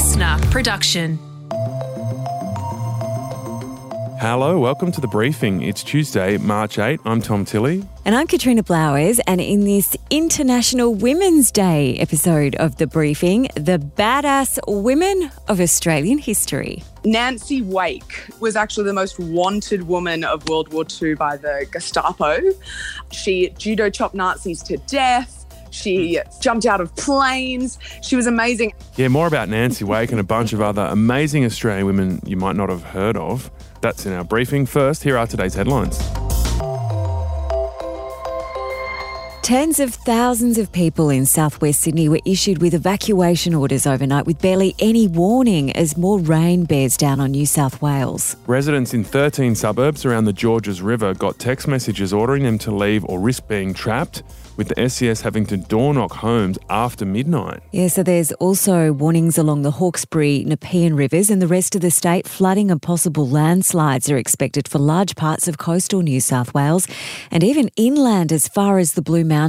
listener production. Hello, welcome to the briefing. It's Tuesday, March 8. I'm Tom Tilley. And I'm Katrina Blowers, and in this International Women's Day episode of The Briefing, the badass women of Australian history. Nancy Wake was actually the most wanted woman of World War II by the Gestapo. She judo chopped Nazis to death. She jumped out of planes. She was amazing. Yeah, more about Nancy Wake and a bunch of other amazing Australian women you might not have heard of. That's in our briefing. First, here are today's headlines. Tens of thousands of people in southwest Sydney were issued with evacuation orders overnight with barely any warning as more rain bears down on New South Wales. Residents in 13 suburbs around the Georges River got text messages ordering them to leave or risk being trapped with the SES having to door knock homes after midnight. Yeah, so there's also warnings along the Hawkesbury, Nepean rivers and the rest of the state. Flooding and possible landslides are expected for large parts of coastal New South Wales and even inland as far as the Blue Mountains.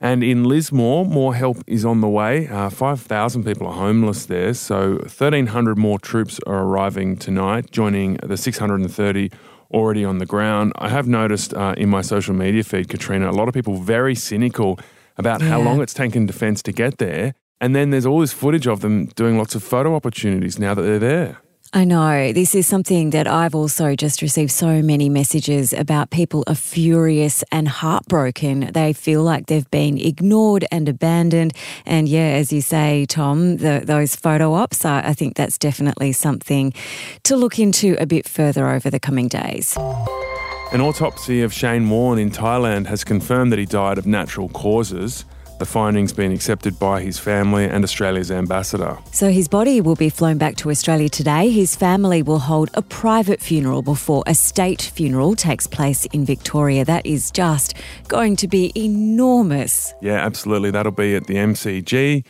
And in Lismore, more help is on the way. Uh, 5,000 people are homeless there, so 1,300 more troops are arriving tonight, joining the 630 already on the ground. I have noticed uh, in my social media feed, Katrina, a lot of people very cynical about yeah. how long it's taken defence to get there. And then there's all this footage of them doing lots of photo opportunities now that they're there. I know. This is something that I've also just received so many messages about. People are furious and heartbroken. They feel like they've been ignored and abandoned. And yeah, as you say, Tom, the, those photo ops, I, I think that's definitely something to look into a bit further over the coming days. An autopsy of Shane Warne in Thailand has confirmed that he died of natural causes the findings being accepted by his family and Australia's ambassador. So his body will be flown back to Australia today. His family will hold a private funeral before a state funeral takes place in Victoria. That is just going to be enormous. Yeah, absolutely. That'll be at the MCG.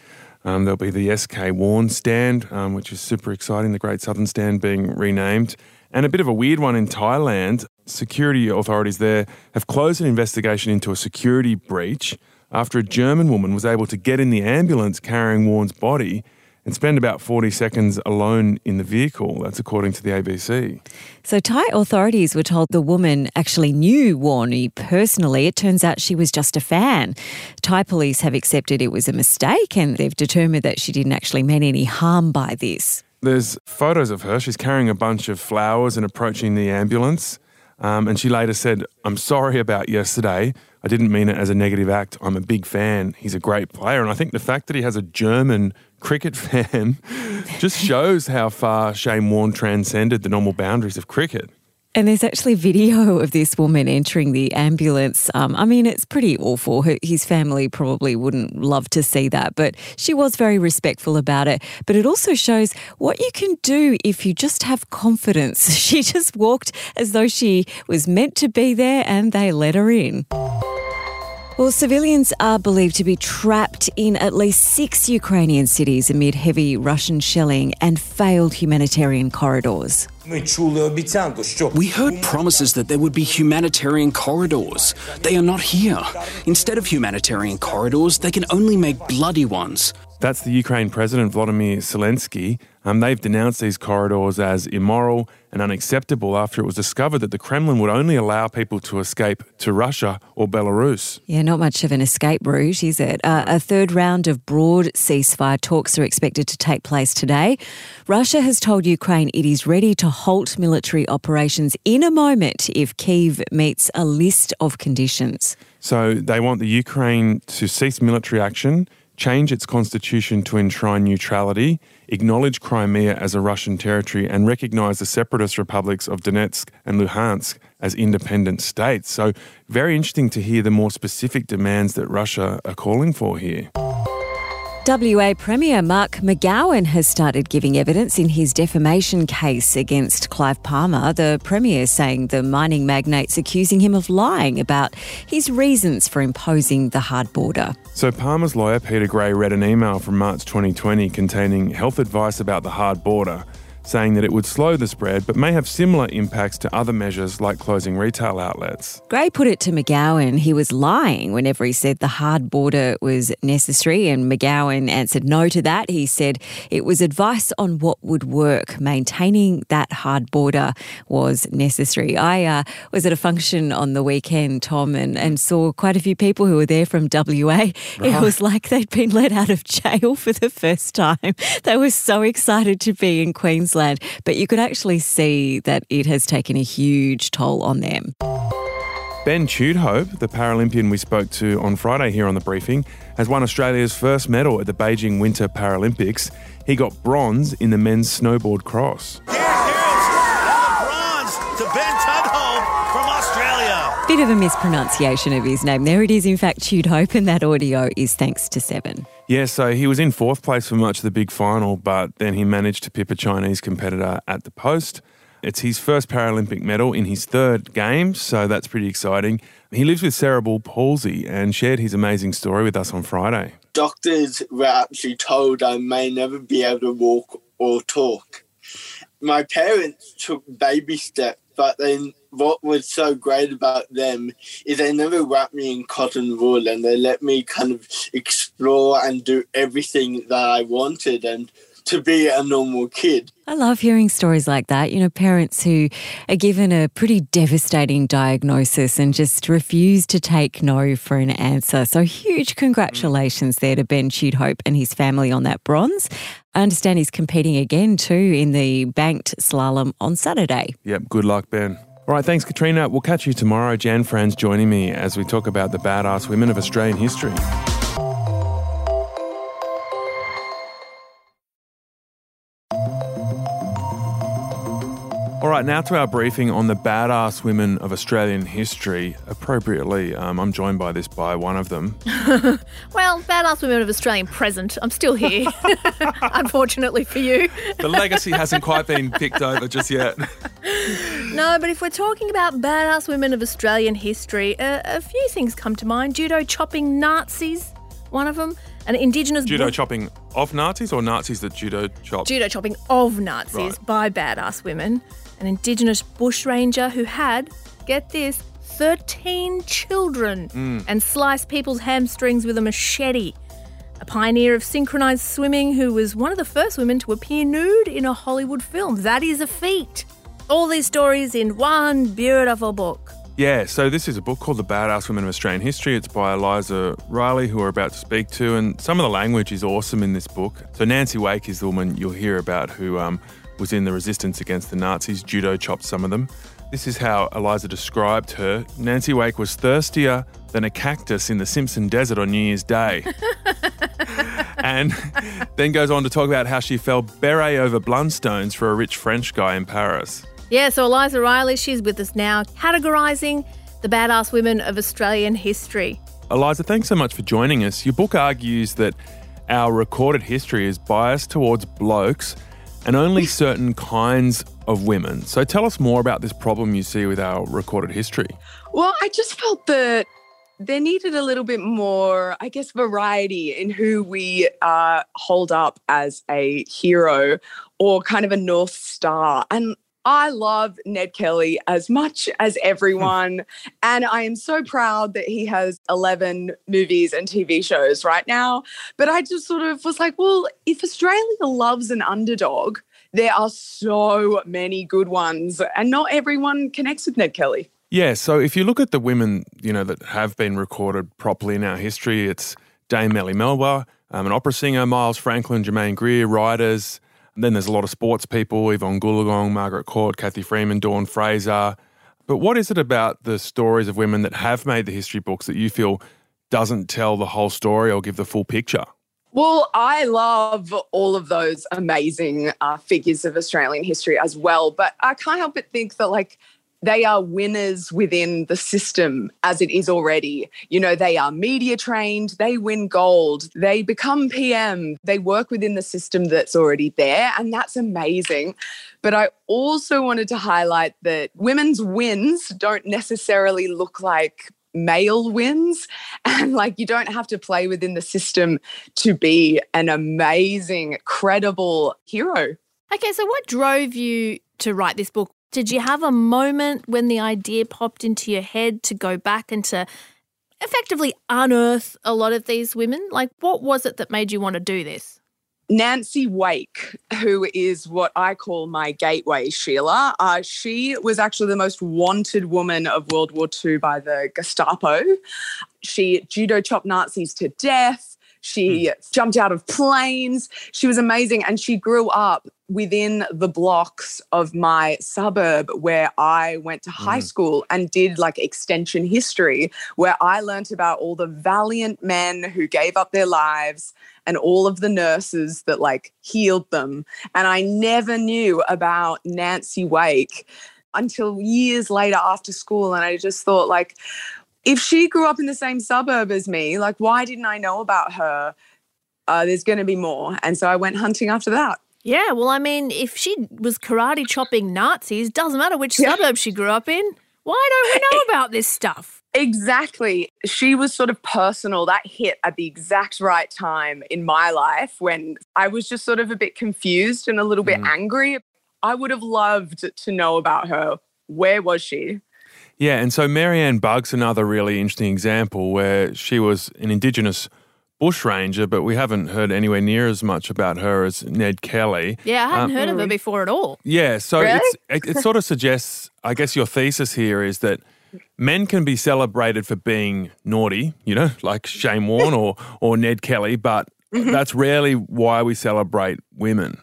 Um, there'll be the SK Warne stand, um, which is super exciting, the Great Southern Stand being renamed. And a bit of a weird one in Thailand. Security authorities there have closed an investigation into a security breach after a German woman was able to get in the ambulance carrying Warne's body and spend about 40 seconds alone in the vehicle. That's according to the ABC. So, Thai authorities were told the woman actually knew Warne personally. It turns out she was just a fan. Thai police have accepted it was a mistake and they've determined that she didn't actually mean any harm by this. There's photos of her. She's carrying a bunch of flowers and approaching the ambulance. Um, and she later said, I'm sorry about yesterday. I didn't mean it as a negative act. I'm a big fan. He's a great player. And I think the fact that he has a German cricket fan just shows how far Shane Warne transcended the normal boundaries of cricket. And there's actually video of this woman entering the ambulance. Um, I mean, it's pretty awful. Her, his family probably wouldn't love to see that, but she was very respectful about it. But it also shows what you can do if you just have confidence. She just walked as though she was meant to be there and they let her in. Well, civilians are believed to be trapped in at least six Ukrainian cities amid heavy Russian shelling and failed humanitarian corridors. We heard promises that there would be humanitarian corridors. They are not here. Instead of humanitarian corridors, they can only make bloody ones. That's the Ukraine President Volodymyr Zelensky. Um, they've denounced these corridors as immoral and unacceptable after it was discovered that the Kremlin would only allow people to escape to Russia or Belarus. Yeah, not much of an escape route, is it? Uh, a third round of broad ceasefire talks are expected to take place today. Russia has told Ukraine it is ready to halt military operations in a moment if Kiev meets a list of conditions. So they want the Ukraine to cease military action change its constitution to enshrine neutrality, acknowledge Crimea as a Russian territory, and recognise the separatist republics of Donetsk and Luhansk as independent states. So, very interesting to hear the more specific demands that Russia are calling for here. WA Premier Mark McGowan has started giving evidence in his defamation case against Clive Palmer. The Premier saying the mining magnate's accusing him of lying about his reasons for imposing the hard border. So, Palmer's lawyer Peter Gray read an email from March 2020 containing health advice about the hard border. Saying that it would slow the spread but may have similar impacts to other measures like closing retail outlets. Gray put it to McGowan he was lying whenever he said the hard border was necessary, and McGowan answered no to that. He said it was advice on what would work. Maintaining that hard border was necessary. I uh, was at a function on the weekend, Tom, and, and saw quite a few people who were there from WA. Right. It was like they'd been let out of jail for the first time. They were so excited to be in Queensland, but you could actually see that it has taken a huge toll on them. Ben Tudhope, the Paralympian we spoke to on Friday here on the briefing, has won Australia's first medal at the Beijing Winter Paralympics. He got bronze in the men's snowboard cross. Bit of a mispronunciation of his name there. It is, in fact, Tudhope, and that audio is thanks to Seven. Yeah, so he was in fourth place for much of the big final, but then he managed to pip a Chinese competitor at the post. It's his first Paralympic medal in his third Games, so that's pretty exciting. He lives with cerebral palsy and shared his amazing story with us on Friday. Doctors were actually told I may never be able to walk or talk. My parents took baby steps, but then what was so great about them is they never wrapped me in cotton wool and they let me kind of explore and do everything that I wanted. And to be a normal kid. I love hearing stories like that. You know, parents who are given a pretty devastating diagnosis and just refuse to take no for an answer. So, huge congratulations there to Ben Tudhope and his family on that bronze. I understand he's competing again too in the banked slalom on Saturday. Yep, good luck, Ben. All right, thanks, Katrina. We'll catch you tomorrow. Jan Fran's joining me as we talk about the badass women of Australian history. All right, now to our briefing on the badass women of Australian history. Appropriately, um, I'm joined by this by one of them. well, badass women of Australian present. I'm still here, unfortunately for you. The legacy hasn't quite been picked over just yet. No, but if we're talking about badass women of Australian history, uh, a few things come to mind. Judo chopping Nazis, one of them. An Indigenous judo chopping of Nazis or Nazis that judo chop? Judo chopping of Nazis by badass women an indigenous bushranger who had, get this, 13 children mm. and sliced people's hamstrings with a machete. A pioneer of synchronized swimming who was one of the first women to appear nude in a Hollywood film. That is a feat. All these stories in one beautiful book. Yeah, so this is a book called The Badass Women of Australian History. It's by Eliza Reilly, who we're about to speak to, and some of the language is awesome in this book. So Nancy Wake is the woman you'll hear about who um, was in the resistance against the Nazis, judo chopped some of them. This is how Eliza described her. Nancy Wake was thirstier than a cactus in the Simpson Desert on New Year's Day. and then goes on to talk about how she fell beret over Blundstones for a rich French guy in Paris. Yeah, so Eliza Reilly, she's with us now, categorising the badass women of Australian history. Eliza, thanks so much for joining us. Your book argues that our recorded history is biased towards blokes and only certain kinds of women. So tell us more about this problem you see with our recorded history. Well, I just felt that there needed a little bit more, I guess, variety in who we uh, hold up as a hero or kind of a North Star. And I love Ned Kelly as much as everyone. and I am so proud that he has 11 movies and TV shows right now. But I just sort of was like, well, if Australia loves an underdog, there are so many good ones, and not everyone connects with Ned Kelly. Yeah, so if you look at the women, you know, that have been recorded properly in our history, it's Dame Nellie Melba, um, an opera singer, Miles Franklin, Germaine Greer, writers, and then there's a lot of sports people, Evonne Goolagong, Margaret Court, Cathy Freeman, Dawn Fraser. But what is it about the stories of women that have made the history books that you feel doesn't tell the whole story or give the full picture? Well, I love all of those amazing uh, figures of Australian history as well, but I can't help but think that, like, they are winners within the system as it is already. You know, they are media trained, they win gold, they become PM, they work within the system that's already there, and that's amazing. But I also wanted to highlight that women's wins don't necessarily look like male wins and like you don't have to play within the system to be an amazing credible hero Okay, so what drove you to write this book? Did you have a moment when the idea popped into your head to go back and to effectively unearth a lot of these women? Like, what was it that made you want to do this? Nancy Wake, who is what I call my gateway Sheila, uh, she was actually the most wanted woman of World War II by the Gestapo. She judo chopped Nazis to death. She mm. jumped out of planes. She was amazing. And she grew up within the blocks of my suburb where I went to high mm. school and did like extension history, where I learned about all the valiant men who gave up their lives and all of the nurses that like healed them. And I never knew about Nancy Wake until years later after school. And I just thought, like, if she grew up in the same suburb as me, like, why didn't I know about her? Uh, there's going to be more. And so I went hunting after that. Yeah, well, I mean, if she was karate chopping Nazis, doesn't matter which yeah. suburb she grew up in. Why don't we know about this stuff? Exactly. She was sort of personal. That hit at the exact right time in my life when I was just sort of a bit confused and a little bit mm. angry. I would have loved to know about her. Where was she? Yeah, and so Mary Ann Bugg's another really interesting example where she was an Indigenous bushranger, but we haven't heard anywhere near as much about her as Ned Kelly. Yeah, I hadn't um, heard of her before at all. Yeah, so really? it, it sort of suggests, I guess your thesis here is that men can be celebrated for being naughty, you know, like Shane Warne or, or Ned Kelly, but mm-hmm. that's rarely why we celebrate women.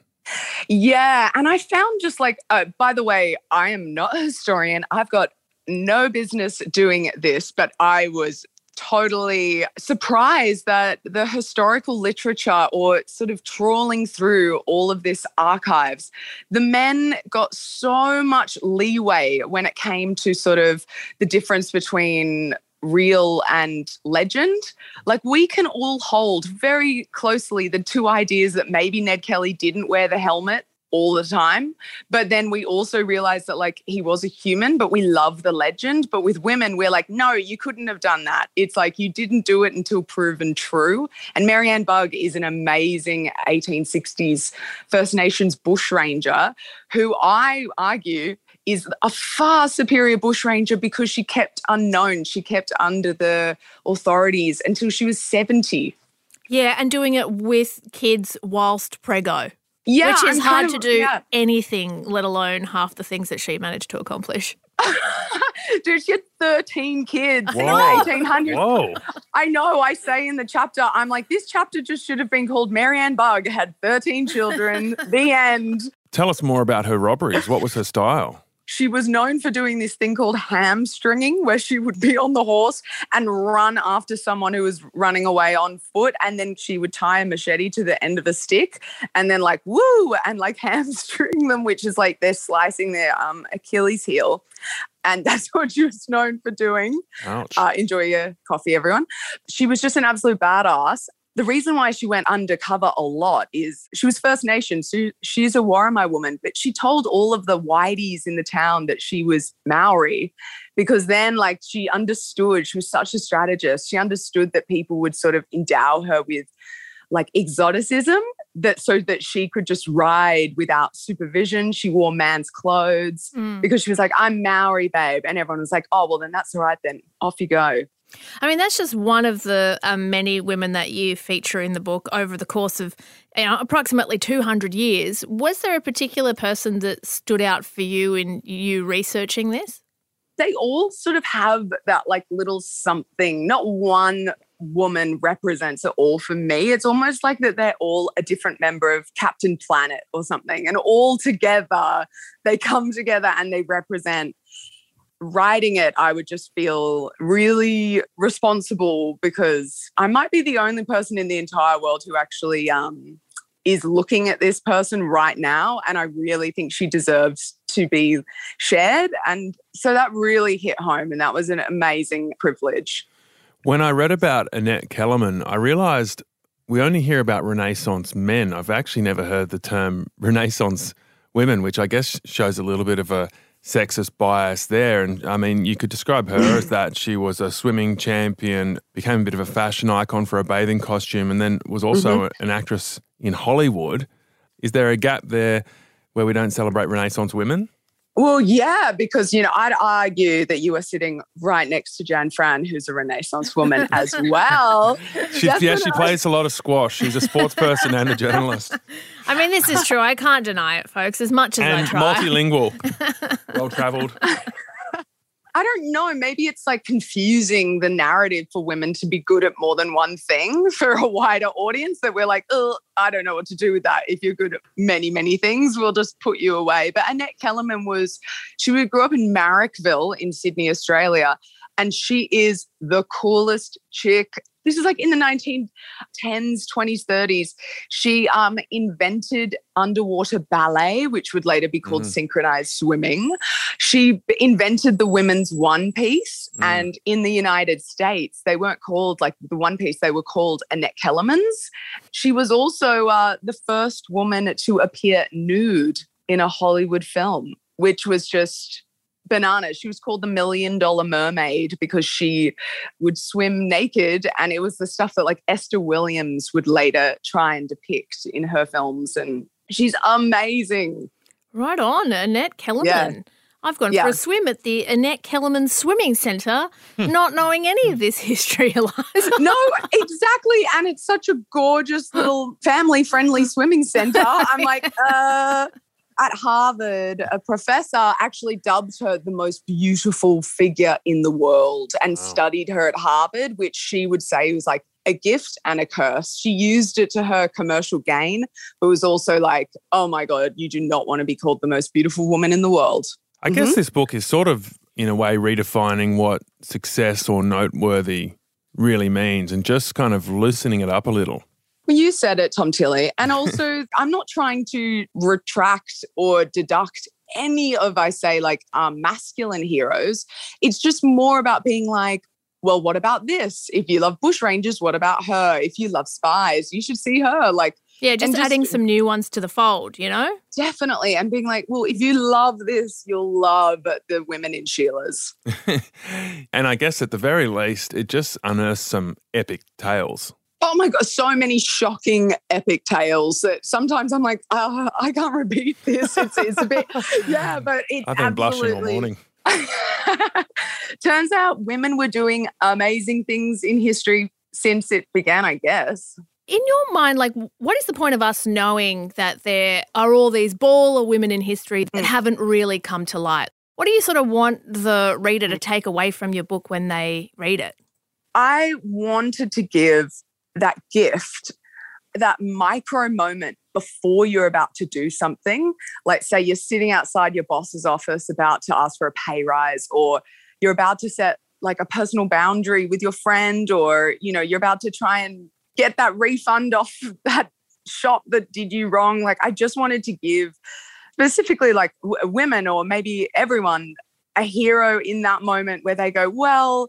Yeah. And I found just like, uh, by the way, I am not a historian. I've got no business doing this, but I was totally surprised that the historical literature or sort of trawling through all of this archives, the men got so much leeway when it came to sort of the difference between real and legend. Like we can all hold very closely the two ideas that maybe Ned Kelly didn't wear the helmet all the time. But then we also realized that like he was a human, but we love the legend. But with women, we're like, no, you couldn't have done that. It's like you didn't do it until proven true. And Mary Ann Bugg is an amazing 1860s First Nations bushranger who I argue is a far superior bushranger because she kept unknown. She kept under the authorities until she was 70. Yeah, and doing it with kids whilst prego. Yeah, which is I'm hard of, to do yeah. anything, let alone half the things that she managed to accomplish. Dude, she had 13 kids Whoa. in the 1800s. Whoa. I know. I say in the chapter, I'm like, this chapter just should have been called Mary Ann Bugg had 13 children. the end. Tell us more about her robberies. What was her style? She was known for doing this thing called hamstringing, where she would be on the horse and run after someone who was running away on foot. And then she would tie a machete to the end of a stick and then, like, woo, and like hamstring them, which is like they're slicing their um, Achilles heel. And that's what she was known for doing. Uh, enjoy your coffee, everyone. She was just an absolute badass the reason why she went undercover a lot is she was First Nation. So she's a Worimi woman, but she told all of the whiteys in the town that she was Maori because then, like, she understood, she was such a strategist. She understood that people would sort of endow her with like exoticism that so that she could just ride without supervision. She wore man's clothes mm. because she was like, I'm Maori, babe. And everyone was like, oh, well, then that's all right, then off you go. I mean, that's just one of the um, many women that you feature in the book over the course of you know, approximately 200 years. Was there a particular person that stood out for you in you researching this? They all sort of have that like little something. Not one woman represents it all for me. It's almost like that they're all a different member of Captain Planet or something. And all together, they come together and they represent writing it, I would just feel really responsible because I might be the only person in the entire world who actually um, is looking at this person right now. And I really think she deserves to be shared. And so that really hit home. And that was an amazing privilege. When I read about Annette Kellerman, I realized we only hear about Renaissance men. I've actually never heard the term Renaissance women, which I guess shows a little bit of a sexist bias there. And I mean, you could describe her as that. She was a swimming champion, became a bit of a fashion icon for a bathing costume, and then was also mm-hmm. an actress in Hollywood. Is there a gap there where we don't celebrate Renaissance women? Well, yeah, because you know, I'd argue that you are sitting right next to Jan Fran, who's a Renaissance woman as well. She, yeah, she plays a lot of squash. She's a sports person and a journalist. I mean, this is true. I can't deny it, folks, as much as and I try. And multilingual, well travelled. I don't know. Maybe it's like confusing the narrative for women to be good at more than one thing for a wider audience that we're like, oh, I don't know what to do with that. If you're good at many, many things, we'll just put you away. But Annette Kellerman was, she grew up in Marrickville in Sydney, Australia. And she is the coolest chick this is like in the 1910s, 20s, 30s. She um, invented underwater ballet, which would later be called mm. synchronized swimming. She invented the women's one piece. Mm. And in the United States, they weren't called like the one piece, they were called Annette Kellerman's. She was also uh, the first woman to appear nude in a Hollywood film, which was just bananas. She was called the million dollar mermaid because she would swim naked. And it was the stuff that like Esther Williams would later try and depict in her films. And she's amazing. Right on, Annette Kellerman. Yeah. I've gone yeah. for a swim at the Annette Kellerman Swimming Centre, hmm. not knowing any of this history, Eliza. no, exactly. And it's such a gorgeous little family friendly swimming centre. I'm like, uh, at Harvard, a professor actually dubbed her the most beautiful figure in the world and wow. studied her at Harvard, which she would say was like a gift and a curse. She used it to her commercial gain, but was also like, oh my God, you do not want to be called the most beautiful woman in the world. I mm-hmm. guess this book is sort of, in a way, redefining what success or noteworthy really means and just kind of loosening it up a little. Well, you said it, Tom Tilley. And also, I'm not trying to retract or deduct any of, I say, like um, masculine heroes. It's just more about being like, well, what about this? If you love bushrangers, what about her? If you love spies, you should see her. Like, yeah, just, just adding some new ones to the fold, you know? Definitely. And being like, well, if you love this, you'll love the women in Sheila's. and I guess at the very least, it just unearths some epic tales oh my god so many shocking epic tales that sometimes i'm like uh, i can't repeat this. It's, it's a bit yeah but it i've been blushing all morning. Turns out women were doing amazing things in history since it began i guess. In your mind like what is the point of us knowing that there are all these baller women in history that mm. haven't really come to light? What do you sort of want the reader to take away from your book when they read it? I wanted to give that gift, that micro moment before you're about to do something. Like, say you're sitting outside your boss's office about to ask for a pay rise, or you're about to set like a personal boundary with your friend, or you know, you're about to try and get that refund off that shop that did you wrong. Like, I just wanted to give specifically like w- women or maybe everyone a hero in that moment where they go, well,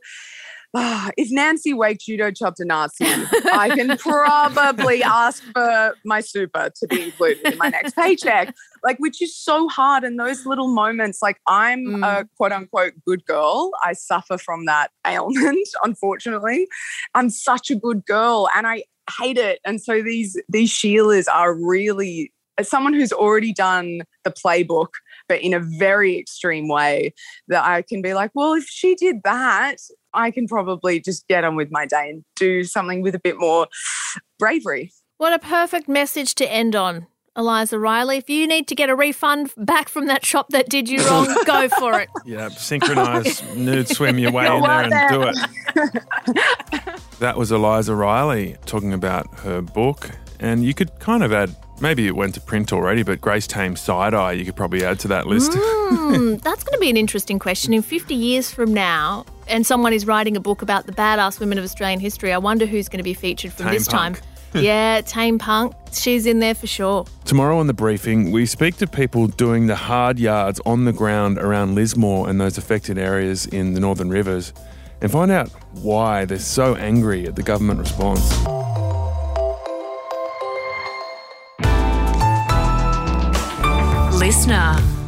oh, if Nancy Wake judo chopped a Nazi, I can probably ask for my super to be included in my next paycheck. Like, which is so hard. And those little moments, like I'm mm. a quote unquote good girl. I suffer from that ailment, unfortunately. I'm such a good girl and I hate it. And so these these Sheilas are really as someone who's already done the playbook but in a very extreme way that I can be like, well, if she did that, I can probably just get on with my day and do something with a bit more bravery. What a perfect message to end on. Eliza Reilly, if you need to get a refund back from that shop that did you wrong, go for it. Yeah, synchronize nude swim your way in there and do it. that was Eliza Reilly talking about her book. And you could kind of add Maybe it went to print already, but Grace Tame side eye, you could probably add to that list. Mm, that's going to be an interesting question. In 50 years from now, and someone is writing a book about the badass women of Australian history, I wonder who's going to be featured from Tame this Punk. time. yeah, Tame Punk. She's in there for sure. Tomorrow on the briefing, we speak to people doing the hard yards on the ground around Lismore and those affected areas in the Northern Rivers and find out why they're so angry at the government response. listener.